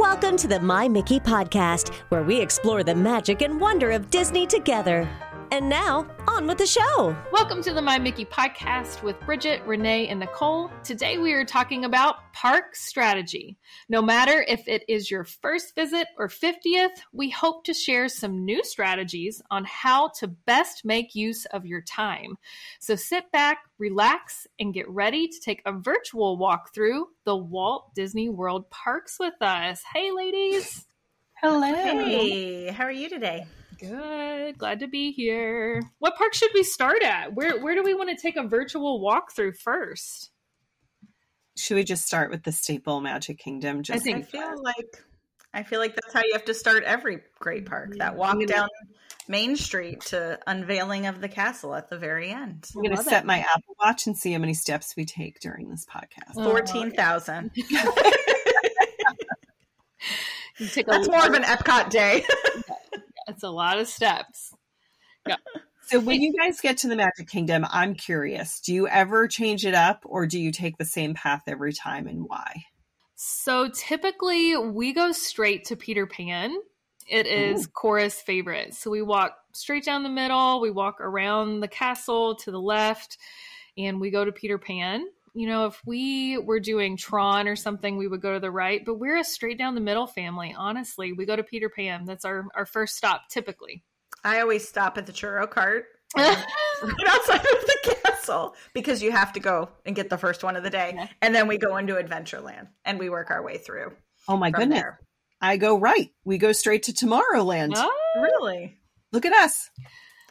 Welcome to the My Mickey podcast, where we explore the magic and wonder of Disney together. And now, on with the show. Welcome to the My Mickey podcast with Bridget, Renee, and Nicole. Today we are talking about park strategy. No matter if it is your first visit or 50th, we hope to share some new strategies on how to best make use of your time. So sit back, relax, and get ready to take a virtual walk through the Walt Disney World parks with us. Hey, ladies. Hello. Hey, how are you today? Good. Glad to be here. What park should we start at? Where where do we want to take a virtual walkthrough first? Should we just start with the staple Magic Kingdom? Just I think I feel like I feel like that's how you have to start every great park. That walk down Main Street to unveiling of the castle at the very end. I'm going to set it. my Apple Watch and see how many steps we take during this podcast. Oh, Fourteen thousand. That's more of an Epcot day. It's a lot of steps. Yeah. So when you guys get to the Magic Kingdom, I'm curious, do you ever change it up or do you take the same path every time and why? So typically we go straight to Peter Pan. It is Ooh. Cora's favorite. So we walk straight down the middle, we walk around the castle to the left, and we go to Peter Pan. You know, if we were doing Tron or something, we would go to the right, but we're a straight down the middle family. Honestly, we go to Peter Pan. That's our, our first stop typically. I always stop at the churro cart right outside of the castle because you have to go and get the first one of the day. And then we go into Adventureland and we work our way through. Oh my goodness. There. I go right. We go straight to Tomorrowland. Oh, really? Look at us.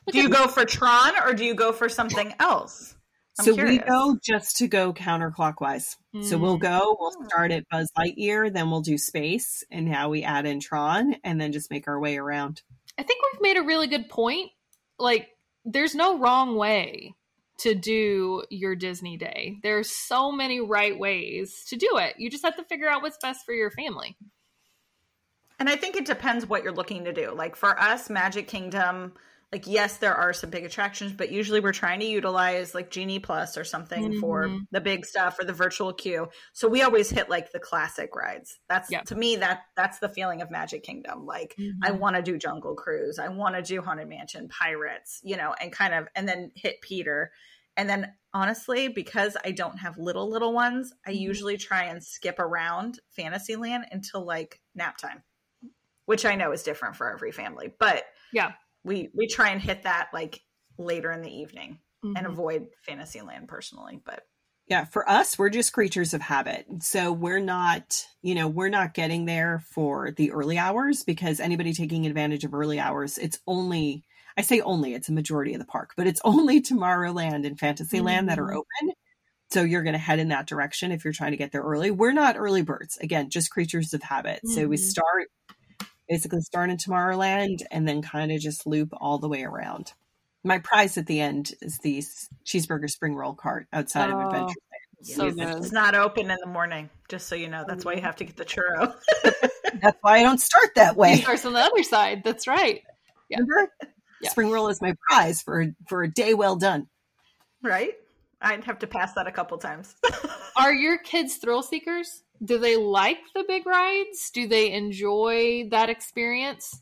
Look do you go for Tron or do you go for something else? I'm so curious. we go just to go counterclockwise. Mm. So we'll go, we'll hmm. start at Buzz Lightyear, then we'll do space, and now we add in Tron, and then just make our way around. I think we've made a really good point. Like, there's no wrong way to do your Disney day. There's so many right ways to do it. You just have to figure out what's best for your family. And I think it depends what you're looking to do. Like for us, Magic Kingdom, like yes there are some big attractions but usually we're trying to utilize like genie plus or something mm-hmm. for the big stuff or the virtual queue. So we always hit like the classic rides. That's to me that that's the feeling of magic kingdom. Like mm-hmm. i want to do jungle cruise. I want to do haunted mansion pirates you know and kind of and then hit peter. And then honestly because i don't have little little ones i mm-hmm. usually try and skip around fantasyland until like nap time which i know is different for every family but yeah we we try and hit that like later in the evening mm-hmm. and avoid Fantasyland personally, but yeah, for us, we're just creatures of habit. So we're not, you know, we're not getting there for the early hours because anybody taking advantage of early hours, it's only, I say only, it's a majority of the park, but it's only Tomorrowland and Fantasyland mm-hmm. that are mm-hmm. open. So you're going to head in that direction if you're trying to get there early. We're not early birds. Again, just creatures of habit. Mm-hmm. So we mm-hmm. start basically start in Tomorrowland and then kind of just loop all the way around. My prize at the end is the cheeseburger spring roll cart outside oh, of Adventure. So It's not open in the morning, just so you know. That's why you mm-hmm. have to get the churro. That's why I don't start that way. He starts on the other side. That's right. Yeah. yeah. Spring roll is my prize for for a day well done. Right? I'd have to pass that a couple times. Are your kids thrill seekers? Do they like the big rides? Do they enjoy that experience?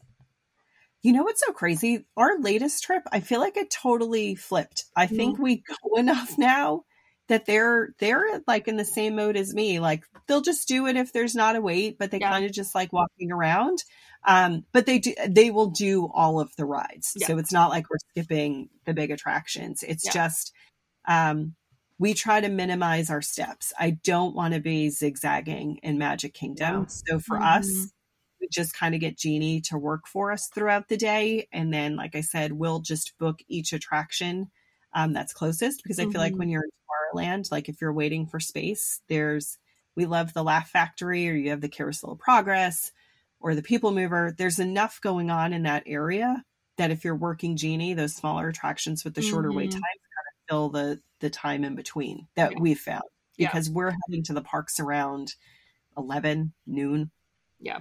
You know what's so crazy? Our latest trip, I feel like it totally flipped. I mm-hmm. think we go enough now that they're they're like in the same mode as me. Like they'll just do it if there's not a wait, but they yeah. kind of just like walking around. Um, but they do they will do all of the rides. Yeah. So it's not like we're skipping the big attractions. It's yeah. just um we try to minimize our steps. I don't want to be zigzagging in Magic Kingdom. Yeah. So for mm-hmm. us, we just kind of get Genie to work for us throughout the day. And then, like I said, we'll just book each attraction um, that's closest because mm-hmm. I feel like mm-hmm. when you're in Tomorrowland, like if you're waiting for space, there's, we love the Laugh Factory or you have the Carousel of Progress or the People Mover. There's enough going on in that area that if you're working Genie, those smaller attractions with the shorter mm-hmm. wait times kind of fill the the time in between that yeah. we've found because yeah. we're heading to the parks around 11 noon yeah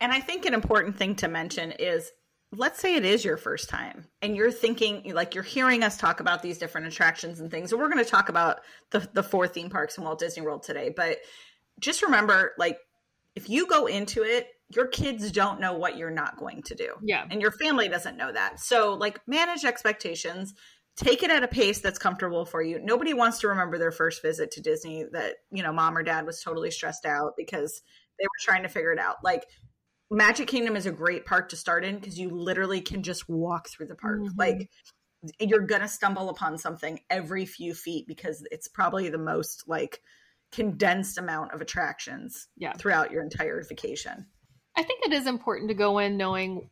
and i think an important thing to mention is let's say it is your first time and you're thinking like you're hearing us talk about these different attractions and things and we're going to talk about the, the four theme parks in walt disney world today but just remember like if you go into it, your kids don't know what you're not going to do. Yeah. And your family doesn't know that. So, like, manage expectations. Take it at a pace that's comfortable for you. Nobody wants to remember their first visit to Disney that, you know, mom or dad was totally stressed out because they were trying to figure it out. Like, Magic Kingdom is a great park to start in because you literally can just walk through the park. Mhm. Like, you're going to stumble upon something every few feet because it's probably the most, like, condensed amount of attractions Yeah. throughout your entire vacation. I think it is important to go in knowing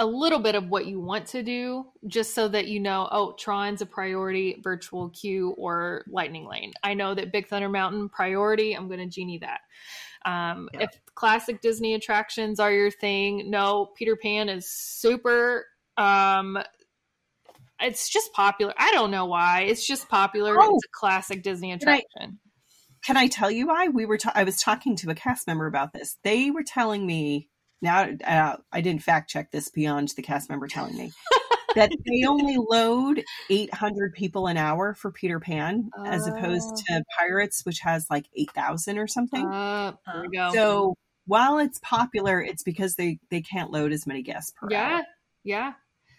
a little bit of what you want to do, just so that you know, oh, Tron's a priority, virtual queue, or Lightning Lane. I know that Big Thunder Mountain priority. I'm going to genie that. Um, Yeah. If classic Disney attractions are your thing, no, Peter Pan is super. Um, it's just popular. I don't know why. It's just popular. Oh. It's a classic Disney I- attraction. Can I tell you why? We were. Ta- I was talking to a cast member about this. They were telling me. Now uh, I didn't fact check this beyond the cast member telling me that they only load 800 people an hour for Peter Pan, as opposed Oh. to Pirates, which has like 8,000 or something. Uh, there we go. So while it's popular, it's because they they can't load as many guests per yeah hour. yeah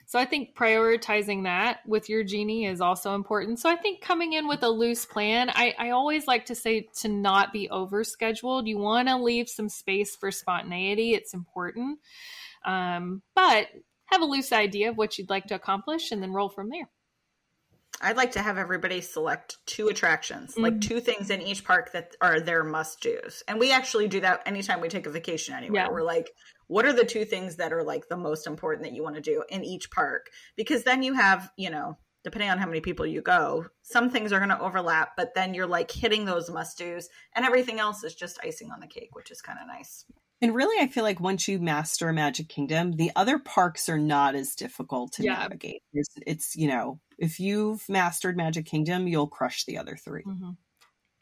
so i think prioritizing that with your genie is also important so i think coming in with a loose plan i, I always like to say to not be over scheduled you want to leave some space for spontaneity it's important um, but have a loose idea of what you'd like to accomplish and then roll from there I'd like to have everybody select two attractions, like Mhm. two things in each park that are their must do's. And we actually do that anytime we take a vacation anywhere. Yeah. We're like, what are the two things that are like the most important that you want to do in each park? Because then you have, you know, depending on how many people you go, some things are going to overlap, but then you're like hitting those must do's, and everything else is just icing on the cake, which is kind of nice. And really, I feel like once you master Magic Kingdom, the other parks are not as difficult to Yeah. navigate. It's, it's, you know, if you've mastered Magic Kingdom, you'll crush the other 3 Mhm.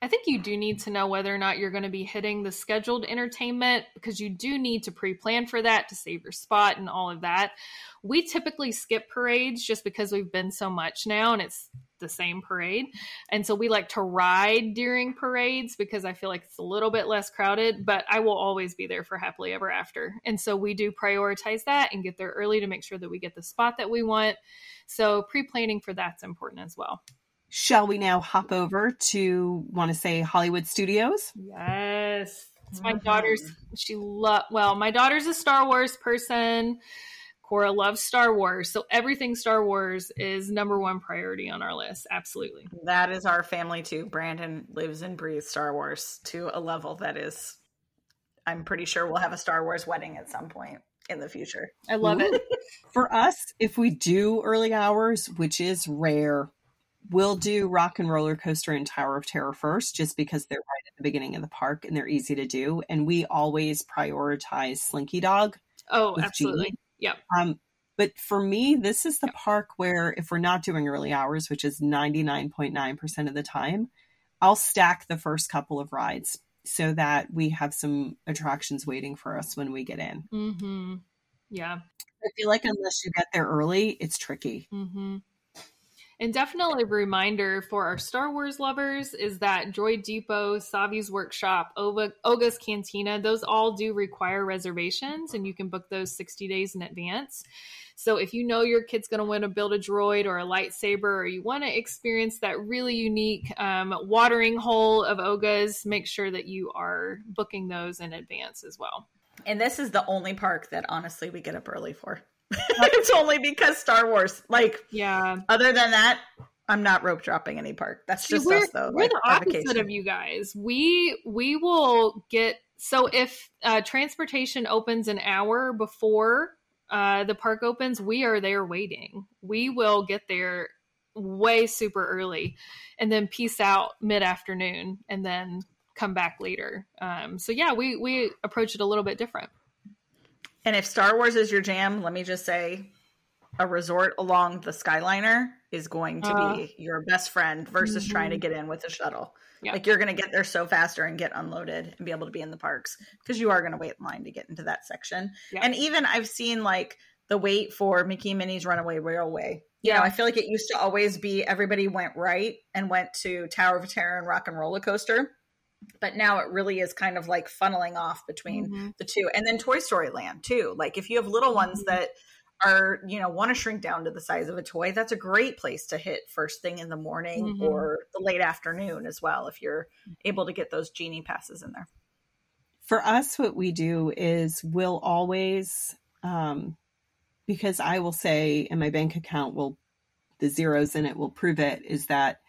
I think you do need to know whether or not you're going to be hitting the scheduled entertainment because you do need to pre plan for that to save your spot and all of that. We typically skip parades just because we've been so much now and it's the same parade. And so we like to ride during parades because I feel like it's a little bit less crowded, but I will always be there for Happily Ever After. And so we do prioritize that and get there early to make sure that we get the spot that we want. So pre planning for that's important as well. Shall we now hop over to want to say Hollywood Studios? Yes. It's my Mhm. daughter's she love well, my daughter's a Star Wars person. Cora loves Star Wars. So everything Star Wars is number one priority on our list. Absolutely. That is our family too. Brandon lives and breathes Star Wars to a level that is, I'm pretty sure we'll have a Star Wars wedding at some point in the future. I love it. For us, if we do early hours, which is rare, we'll do Rock and Roller Coaster and Tower of Terror first, just because they're right at the beginning of the park and they're easy to do. And we always prioritize Slinky Dog. Oh, absolutely. Yep. Um, but for me, this is the park where if we're not doing early hours, which is 99.9% of the time, I'll stack the first couple of rides so that we have some attractions waiting for us when we get in. Mm-hmm. Yeah. I feel like unless you get there early, it's tricky. Mm-hmm. And definitely a reminder for our Star Wars lovers is that Droid Depot, Savi's Workshop, Oga's Cantina, those all do require reservations and you can book those 60 days in advance. So if you know your kid's going to want to build a droid or a lightsaber or you want to experience that really unique um, watering hole of Oga's, make sure that you are booking those in advance as well. And this is the only park that honestly we get up early for. it's only because Star Wars. Like, Yeah. other than that, I'm not rope dropping any park. That's See, just we're, us, though. We're like, the opposite vacation. of you guys. We we will get so if uh, transportation opens an hour before uh, the park opens, we are there waiting. We will get there way super early, and then peace out mid afternoon, and then come back later. Um, so yeah, we we approach it a little bit different. And if Star Wars is your jam, let me just say a resort along the Skyliner is going to Uh, be your best friend versus trying to mhm. get in with a shuttle. Yeah. Like you're going to get there so faster and get unloaded and be able to be in the parks because you are going to wait in line to get into that section. Yeah. And even I've seen like the wait for Mickey and Minnie's Runaway Railway. You know, Yeah. I feel like it used to always be everybody went right and went to Tower of Terror and Rock and Roller Coaster. But now it really is kind of like funneling off between Mm-hmm. the two and then toy story land too like if you have little ones Mhm. that are you know want to shrink down to the size of a toy that's a great place to hit first thing in the morning Mhm. or the late afternoon as well if you're able to get those genie passes in there For us, what we do is we'll always, um, because I will say, and my bank account will, the zeros in it will prove it, is that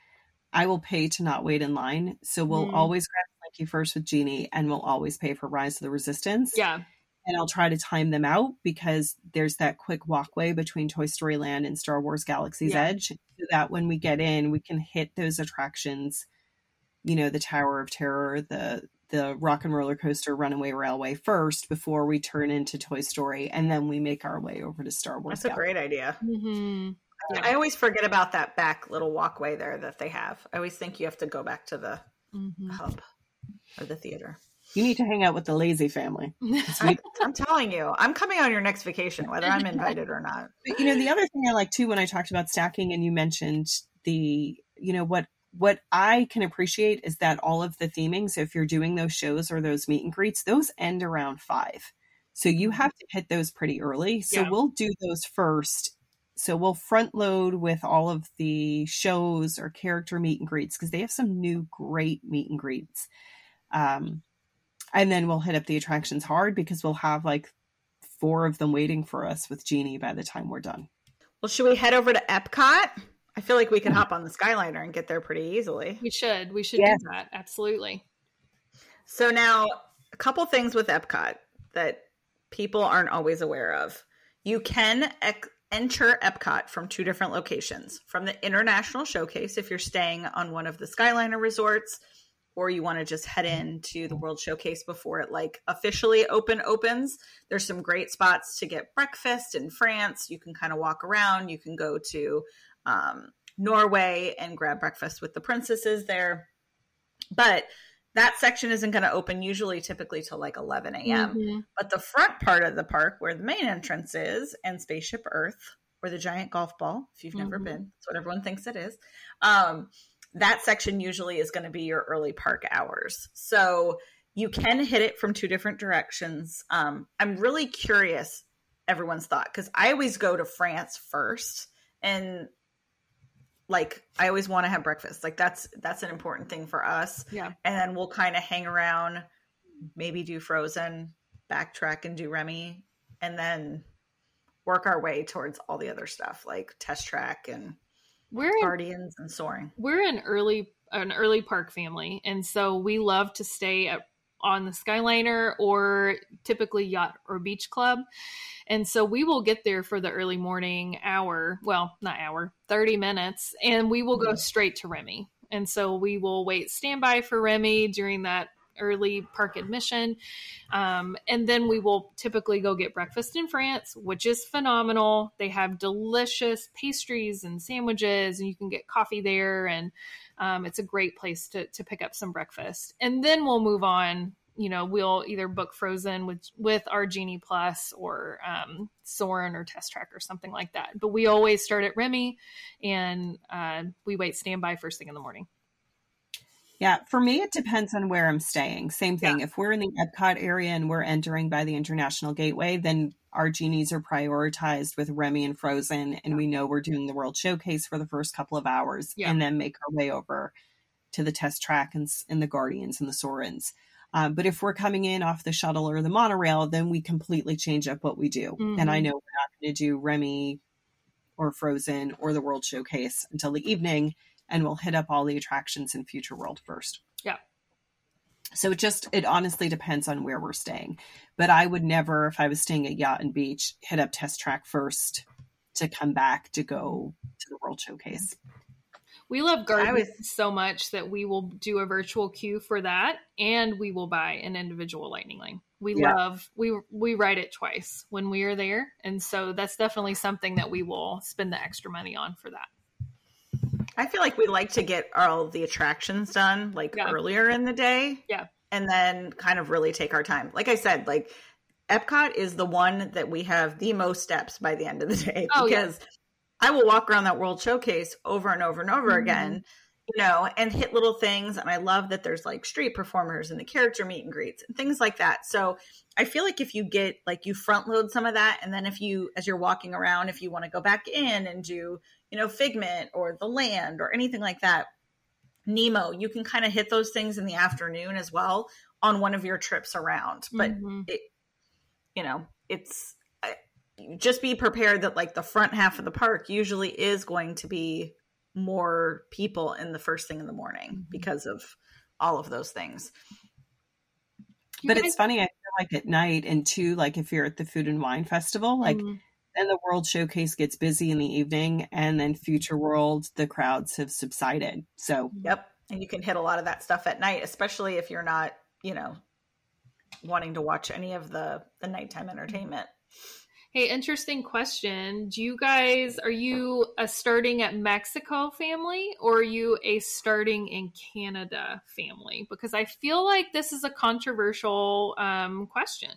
I will pay to not wait in line. So we'll Mm. always grab Slinky first with Genie and we'll always pay for Rise of the Resistance. Yeah. And I'll try to time them out because there's that quick walkway between Toy Story Land and Star Wars Galaxy's Yeah. Edge so that when we get in, we can hit those attractions, you know, the Tower of Terror, the the Rock and Roller Coaster Runaway Railway first before we turn into Toy Story and then we make our way over to Star Wars. that's a great idea hmm Yeah. i always forget about that back little walkway there that they have i always think you have to go back to the hmm hub or the theater You need to hang out with the lazy family. I, i'm telling you i'm coming on your next vacation whether i'm invited or not But, you know, the other thing I like too when I talked about stacking and you mentioned the, you know, what what I can appreciate is that all of the theming, so if you're doing those shows or those meet and greets, those end around five. So you have to hit those pretty early. So Yeah. we'll do those first. So we'll front load with all of the shows or character meet and greets because they have some new great meet and greets. Um, and then we'll hit up the attractions hard because we'll have like four of them waiting for us with Genie by the time we're done. well should we head over to epcot i feel like we can hop on the skyliner and get there pretty easily We should. We should Yes. do that. Absolutely. So now a couple things with Epcot that people aren't always aware of. You can ec- enter Epcot from two different locations. From the International Showcase if you're staying on one of the Skyliner resorts or you want to just head into the World Showcase before it like officially open opens. There's some great spots to get breakfast in France. You can kind of walk around. You can go to um, Norway and grab breakfast with the princesses there. But that section isn't going to open usually typically till like 11 a.m. Mhm. But the front part of the park where the main entrance is and Spaceship Earth or the giant golf ball, if you've never Mhm. been, that's what everyone thinks it is. Um, that section usually is going to be your early park hours. So you can hit it from two different directions. Um, I'm really curious everyone's thought because I always go to France first and like I always want to have breakfast. Like that's that's an important thing for us Yeah. and then we'll kind of hang around, maybe do Frozen, backtrack and do Remy, and then work our way towards all the other stuff like Test Track and We're in Guardians and Soaring. we're an early an early park family and so we love to stay at, on the skyliner or typically yacht or beach club. And so we will get there for the early morning hour well not hour 30 minutes and we will go straight to remy. And so we will wait standby for remy during that early park admission. Um, and then we will typically go get breakfast in france which is phenomenal. They have delicious pastries and sandwiches and you can get coffee there and um, it's a great place to, to pick up some breakfast. And then we'll move on. You know we'll either book frozen with with our genie plus or um, Soarin' or test track or something like that. But we always start at remy and uh, we wait standby first thing in the morning. Yeah, for me, it depends on where I'm staying. Same thing. If we're in the Epcot area and we're entering by the International Gateway, then our genies are prioritized with Remy and Frozen, and we know we're doing the World Showcase for the first couple of hours, Yeah. and then make our way over to the test track and, and the Guardians and the Soarin's. Uh, but if we're coming in off the shuttle or the monorail, then we completely change up what we do. And I Mhm. know we're not going to do Remy or Frozen or the World Showcase until the evening, and we'll hit up all the attractions in Future World first. Yeah. So it just it honestly depends on where we're staying. But I would never, if I was staying at Yacht and Beach, hit up Test Track first to come back to go to the World Showcase. We love Guardians was- so much that we will do a virtual queue for that, and we will buy an individual Lightning Lane. We Yeah. love we we ride it twice when we are there, and so that's definitely something that we will spend the extra money on for that. I feel like we like to get all the attractions done like Yeah. earlier in the day. Yeah. And then kind of really take our time. Like I said, like Epcot is the one that we have the most steps by the end of the day Oh, yeah. because I will walk around that World Showcase over and over and over Mhm. again. you know, and hit little things. And I love that there's like street performers and the character meet and greets and things like that. So I feel like if you get like you front load some of that, and then if you, as you're walking around, if you want to go back in and do, you know, Figment or the land or anything like that, Nemo, you can kind of hit those things in the afternoon as well on one of your trips around. But mm-hmm. it, you know, it's just be prepared that like the front half of the park usually is going to be more people in the first thing in the morning mm-hmm. because of all of those things. but it's funny, I feel like at night and too, like if you're at the food and wine festival, like mm-hmm. Then the world showcase gets busy in the evening and then future world the crowds have subsided. So Yep. And you can hit a lot of that stuff at night, especially if you're not, you know, wanting to watch any of the the nighttime entertainment. Hey, interesting question. Do you guys are you a starting at Mexico family or are you a starting in Canada family? Because I feel like this is a controversial um, question.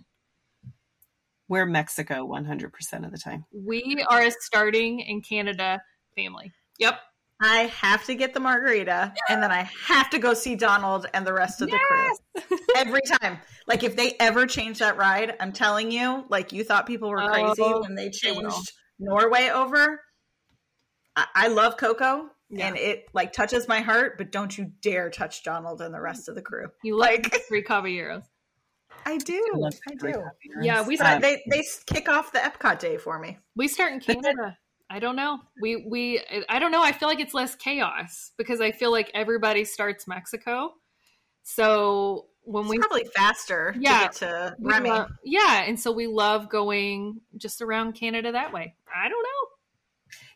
We're Mexico 100% of the time. We are a starting in Canada family. Yep. I have to get the margarita and then I have to go see Donald and the rest of yes! the crew. Every time. Like if they ever change that ride, I'm telling you, like you thought people were crazy oh, when they changed Norway over. I, I love Coco yeah. and it like touches my heart, but don't you dare touch Donald and the rest of the crew. You like three caballeros. I do. I, I do. Yeah, we start, they they kick off the Epcot day for me. We start in Canada. I don't know. We we I don't know. I feel like it's less chaos because I feel like everybody starts Mexico. So when it's we probably faster yeah, to, to Remy. Love, yeah, and so we love going just around Canada that way. I don't know.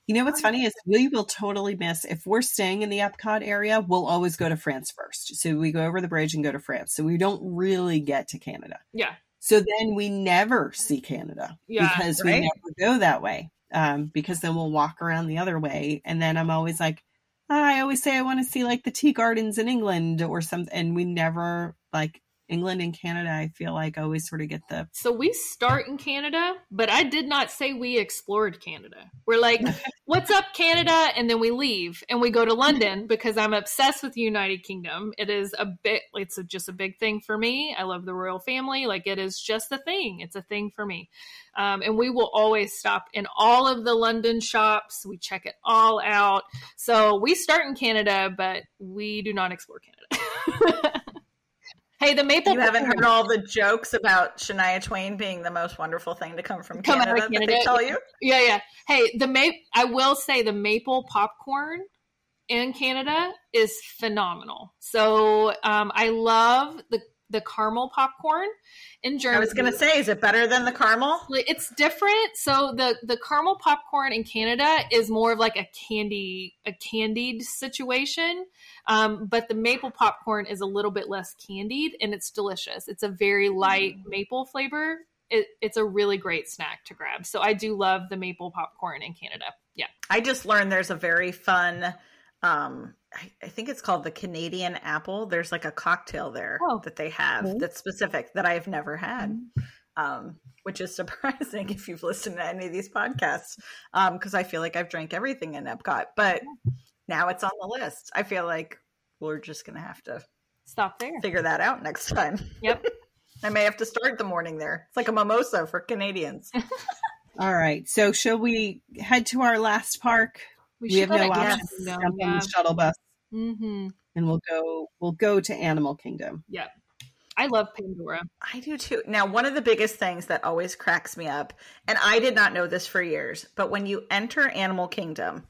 You know what's funny is we will totally miss if we're staying in the Epcot area, we'll always go to France first. So we go over the bridge and go to France. So we don't really get to Canada. Yeah. So then we never see Canada yeah, because right? we never go that way um, because then we'll walk around the other way. And then I'm always like, oh, I always say I want to see like the tea gardens in England or something. And we never like England and Canada, I feel like I always sort of get the. So we start in Canada, but I did not say we explored Canada. We're like, what's up, Canada? And then we leave and we go to London because I'm obsessed with the United Kingdom. It is a bit, it's a, just a big thing for me. I love the royal family. Like it is just a thing. It's a thing for me. Um, and we will always stop in all of the London shops. We check it all out. So we start in Canada, but we do not explore Canada. Hey, the maple. You haven't heard all the jokes about Shania Twain being the most wonderful thing to come from come Canada, Canada. That they tell you. Yeah, yeah. Hey, the maple. I will say the maple popcorn in Canada is phenomenal. So um, I love the the caramel popcorn in Germany. I was going to say, is it better than the caramel? It's different. So the the caramel popcorn in Canada is more of like a candy a candied situation, um, but the maple popcorn is a little bit less candied and it's delicious. It's a very light mm. maple flavor. It, it's a really great snack to grab. So I do love the maple popcorn in Canada. Yeah, I just learned there's a very fun um I, I, think it's called the Canadian apple. There's like a cocktail there oh. that they have mm-hmm. that's specific that I've never had. Mm-hmm. Um, which is surprising if you've listened to any of these podcasts, because um, I feel like I've drank everything in Epcot, but now it's on the list. I feel like we're just gonna have to stop there, figure that out next time. Yep, I may have to start the morning there. It's like a mimosa for Canadians. All right, so shall we head to our last park? We, we have no option. Jump yeah. on the shuttle bus, mm-hmm. and we'll go. We'll go to Animal Kingdom. Yeah, I love Pandora. I do too. Now, one of the biggest things that always cracks me up, and I did not know this for years, but when you enter Animal Kingdom,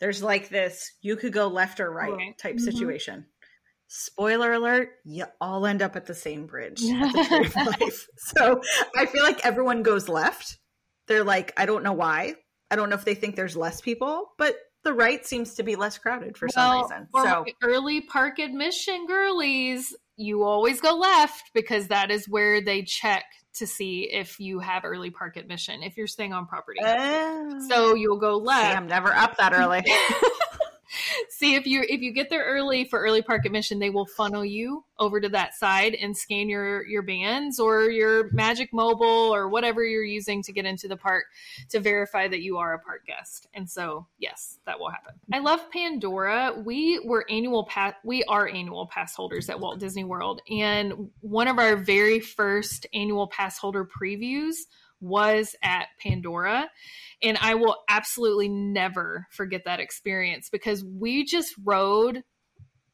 there's like this you could go left or right, right. type mm-hmm. situation. Spoiler alert, you all end up at the same bridge at the Life. So I feel like everyone goes left. They're like, I don't know why. I don't know if they think there's less people, but the right seems to be less crowded for well, some reason. So early park admission girlies, you always go left because that is where they check to see if you have early park admission if you're staying on property. Uh, so you'll go left. See, I'm never up that early. See if you if you get there early for early park admission, they will funnel you over to that side and scan your your bands or your Magic Mobile or whatever you're using to get into the park to verify that you are a park guest. And so, yes, that will happen. I love Pandora. We were annual pass we are annual pass holders at Walt Disney World and one of our very first annual pass holder previews was at Pandora. And I will absolutely never forget that experience because we just rode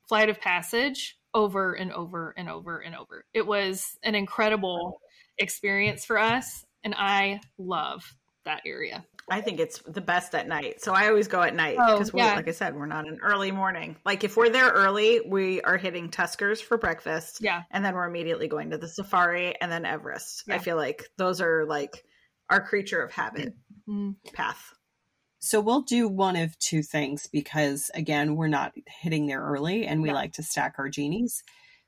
Flight of Passage over and over and over and over. It was an incredible experience for us. And I love that area. I think it's the best at night. So I always go at night because, oh, yeah. like I said, we're not an early morning. Like if we're there early, we are hitting Tuskers for breakfast. Yeah. And then we're immediately going to the safari and then Everest. Yeah. I feel like those are like our creature of habit mm-hmm. path. So we'll do one of two things because again, we're not hitting there early and we yeah. like to stack our genies.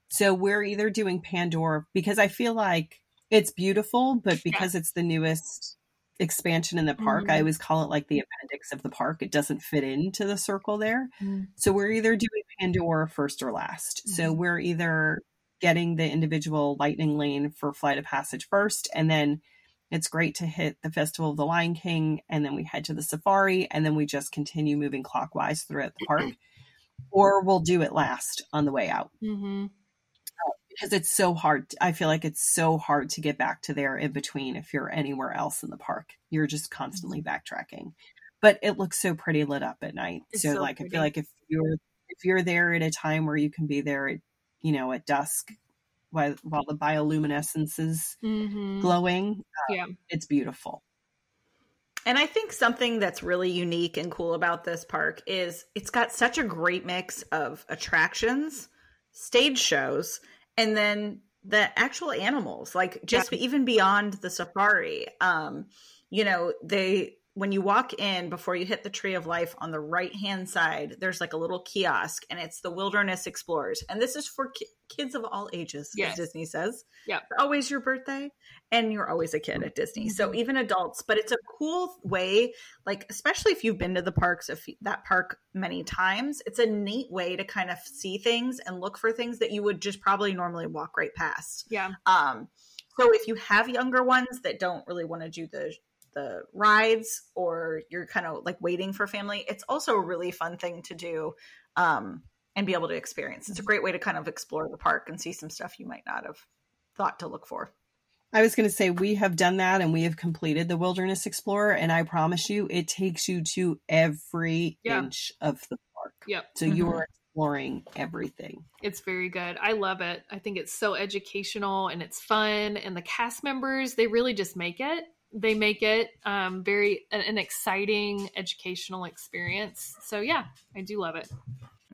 So we're either doing Pandora because I feel like it's beautiful, but because yeah. it's the newest expansion in the park, mm-hmm. I always call it like the appendix of the park. It doesn't fit into the circle there. Mm-hmm. So we're either doing Pandora first or last. Mm-hmm. So we're either getting the individual lightning lane for Flight of Passage first and then it's great to hit the Festival of the Lion King and then we head to the safari and then we just continue moving clockwise throughout the park. or we'll do it last on the way out. Because it's so hard. I feel like it's so hard to get back to there in between if you're anywhere else in the park. You're just constantly mm-hmm. backtracking. But it looks so pretty lit up at night. So, so, like pretty. I feel like if you're if you're there at a time where you can be there at, you know, at dusk while, while the bioluminescence is mm-hmm. glowing. Uh, yeah. It's beautiful. And I think something that's really unique and cool about this park is it's got such a great mix of attractions, stage shows, and then the actual animals, like just yeah. even beyond the safari. Um, you know, they when you walk in before you hit the tree of life on the right hand side there's like a little kiosk and it's the wilderness explorers. And this is for ki- kids of all ages yes. as disney says. Yeah always your birthday and you're always a kid at disney. So mm-hmm. even adults but it's a cool way like especially if you've been to the parks if that park many times it's a neat way to kind of see things and look for things that you would just probably normally walk right past. Yeah. Um so if you have younger ones that don't really want to do the the rides or you're kind of like waiting for family, it's also a really fun thing to do um, and be able to experience. It's a great way to kind of explore the park and see some stuff you might not have thought to look for. I was going to say we have done that and we have completed the Wilderness Explorer, and I promise you, it takes you to every yeah. inch of the park. Yep. So mm-hmm. you are exploring everything. It's very good. I love it. I think it's so educational and it's fun, and the cast members they really just make it they make it um, very an, an, exciting educational experience. So yeah, I do love it.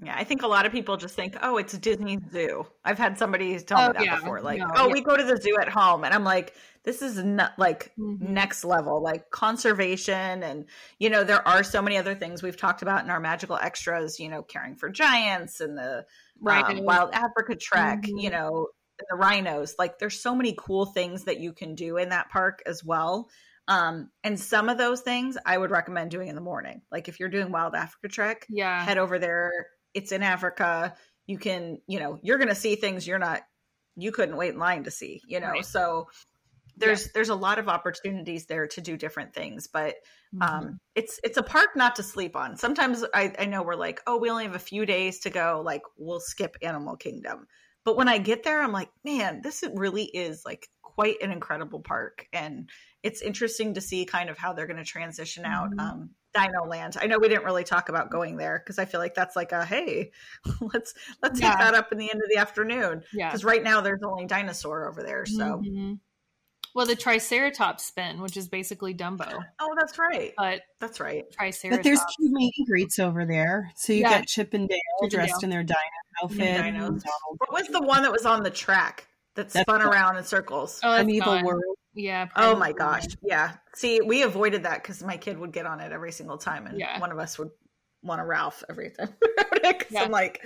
Yeah, I think a lot of people just think, oh, it's Disney Zoo. I've had somebody tell oh, me that yeah. before, like, no, oh, yeah. we go to the zoo at home, and I'm like, this is not like mm-hmm. next level, like conservation, and you know, there are so many other things we've talked about in our magical extras. You know, caring for giants and the right. um, Wild Africa Trek. Mm-hmm. You know, the rhinos. Like there's so many cool things that you can do in that park as well. Um, and some of those things I would recommend doing in the morning. Like if you're doing Wild Africa Trek, yeah, head over there. It's in Africa. You can, you know, you're gonna see things you're not you couldn't wait in line to see, you know. Right. So there's yeah. there's a lot of opportunities there to do different things but um mm-hmm. it's it's a park not to sleep on sometimes I, I know we're like oh we only have a few days to go like we'll skip animal kingdom but when I get there, I'm like, man, this really is like quite an incredible park. And it's interesting to see kind of how they're going to transition out mm-hmm. um, Dino Land. I know we didn't really talk about going there because I feel like that's like a hey, let's let's yeah. that up in the end of the afternoon. Yeah, because right now there's only dinosaur over there. So mm-hmm. Well, the Triceratops spin, which is basically Dumbo. Oh, that's right. But that's right. Triceratops. But there's cute meet and greets over there. So you yeah. got Chip and Dale Chip dressed Dale. in their dino outfit. What was the one that was on the track that that's spun around in circles? Oh, Primeval Whirl. Yeah. Oh my gosh. Yeah. See, we avoided that because my kid would get on it every single time, and yeah. one of us would want a Ralph every time. Because yeah. I'm like,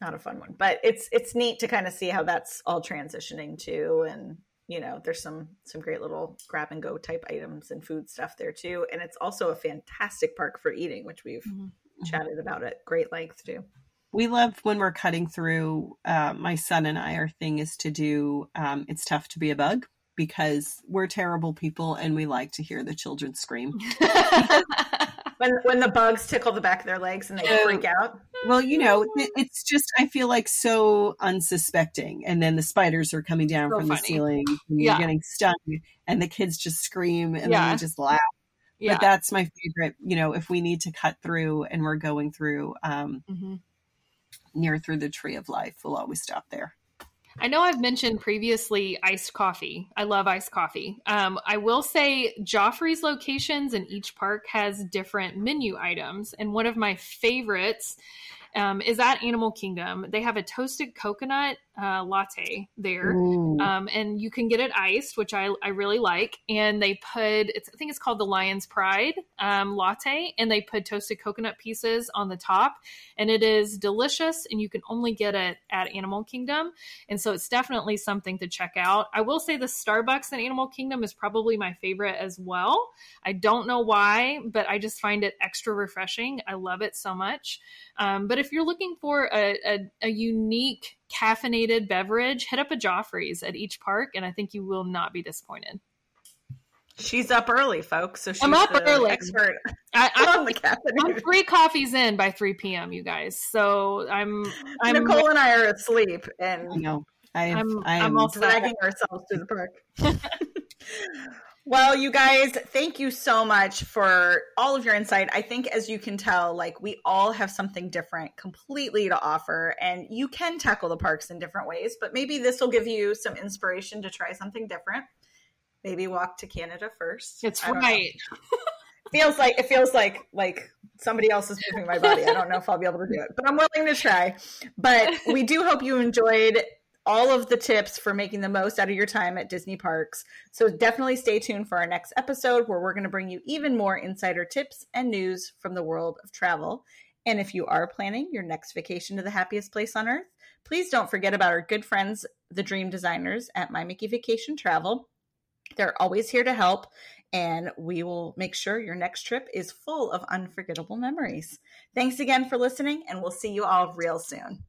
not a fun one but it's it's neat to kind of see how that's all transitioning to and you know there's some some great little grab and go type items and food stuff there too and it's also a fantastic park for eating which we've mm-hmm. chatted about at great length too. We love when we're cutting through. Uh, my son and I, our thing is to do. Um, it's tough to be a bug because we're terrible people and we like to hear the children scream. when when the bugs tickle the back of their legs and they freak out. Well, you know, it's just I feel like so unsuspecting, and then the spiders are coming down so from funny. the ceiling, and you're getting stung, and the kids just scream and yeah. then we just laugh. Yeah. But that's my favorite. You know, if we need to cut through and we're going through um, mm-hmm. near through the tree of life, we'll always stop there. I know I've mentioned previously iced coffee. I love iced coffee. Um, I will say Joffrey's locations in each park has different menu items, and one of my favorites um, is at Animal Kingdom. They have a toasted coconut uh, latte there, um, and you can get it iced, which I, I really like. And they put, it's, I think it's called the Lion's Pride um, latte, and they put toasted coconut pieces on the top, and it is delicious. And you can only get it at Animal Kingdom, and so it's definitely something to check out. I will say the Starbucks in Animal Kingdom is probably my favorite as well. I don't know why, but I just find it extra refreshing. I love it so much. Um, but if you're looking for a, a, a unique caffeinated beverage, hit up a Joffrey's at each park, and I think you will not be disappointed. She's up early, folks. So she's I'm up early. Expert I, am I'm three coffees in by 3 p.m. You guys, so I'm. I'm Nicole and I are asleep, and I know I am. I'm, I'm all dragging ourselves to the park. Well, you guys, thank you so much for all of your insight. I think, as you can tell, like we all have something different completely to offer, and you can tackle the parks in different ways, but maybe this will give you some inspiration to try something different. Maybe walk to Canada first. It's right. feels like it feels like like somebody else is moving my body. I don't know if I'll be able to do it, but I'm willing to try. But we do hope you enjoyed all of the tips for making the most out of your time at Disney parks. So definitely stay tuned for our next episode where we're going to bring you even more insider tips and news from the world of travel. And if you are planning your next vacation to the happiest place on earth, please don't forget about our good friends, the Dream Designers at My Mickey Vacation Travel. They're always here to help, and we will make sure your next trip is full of unforgettable memories. Thanks again for listening, and we'll see you all real soon.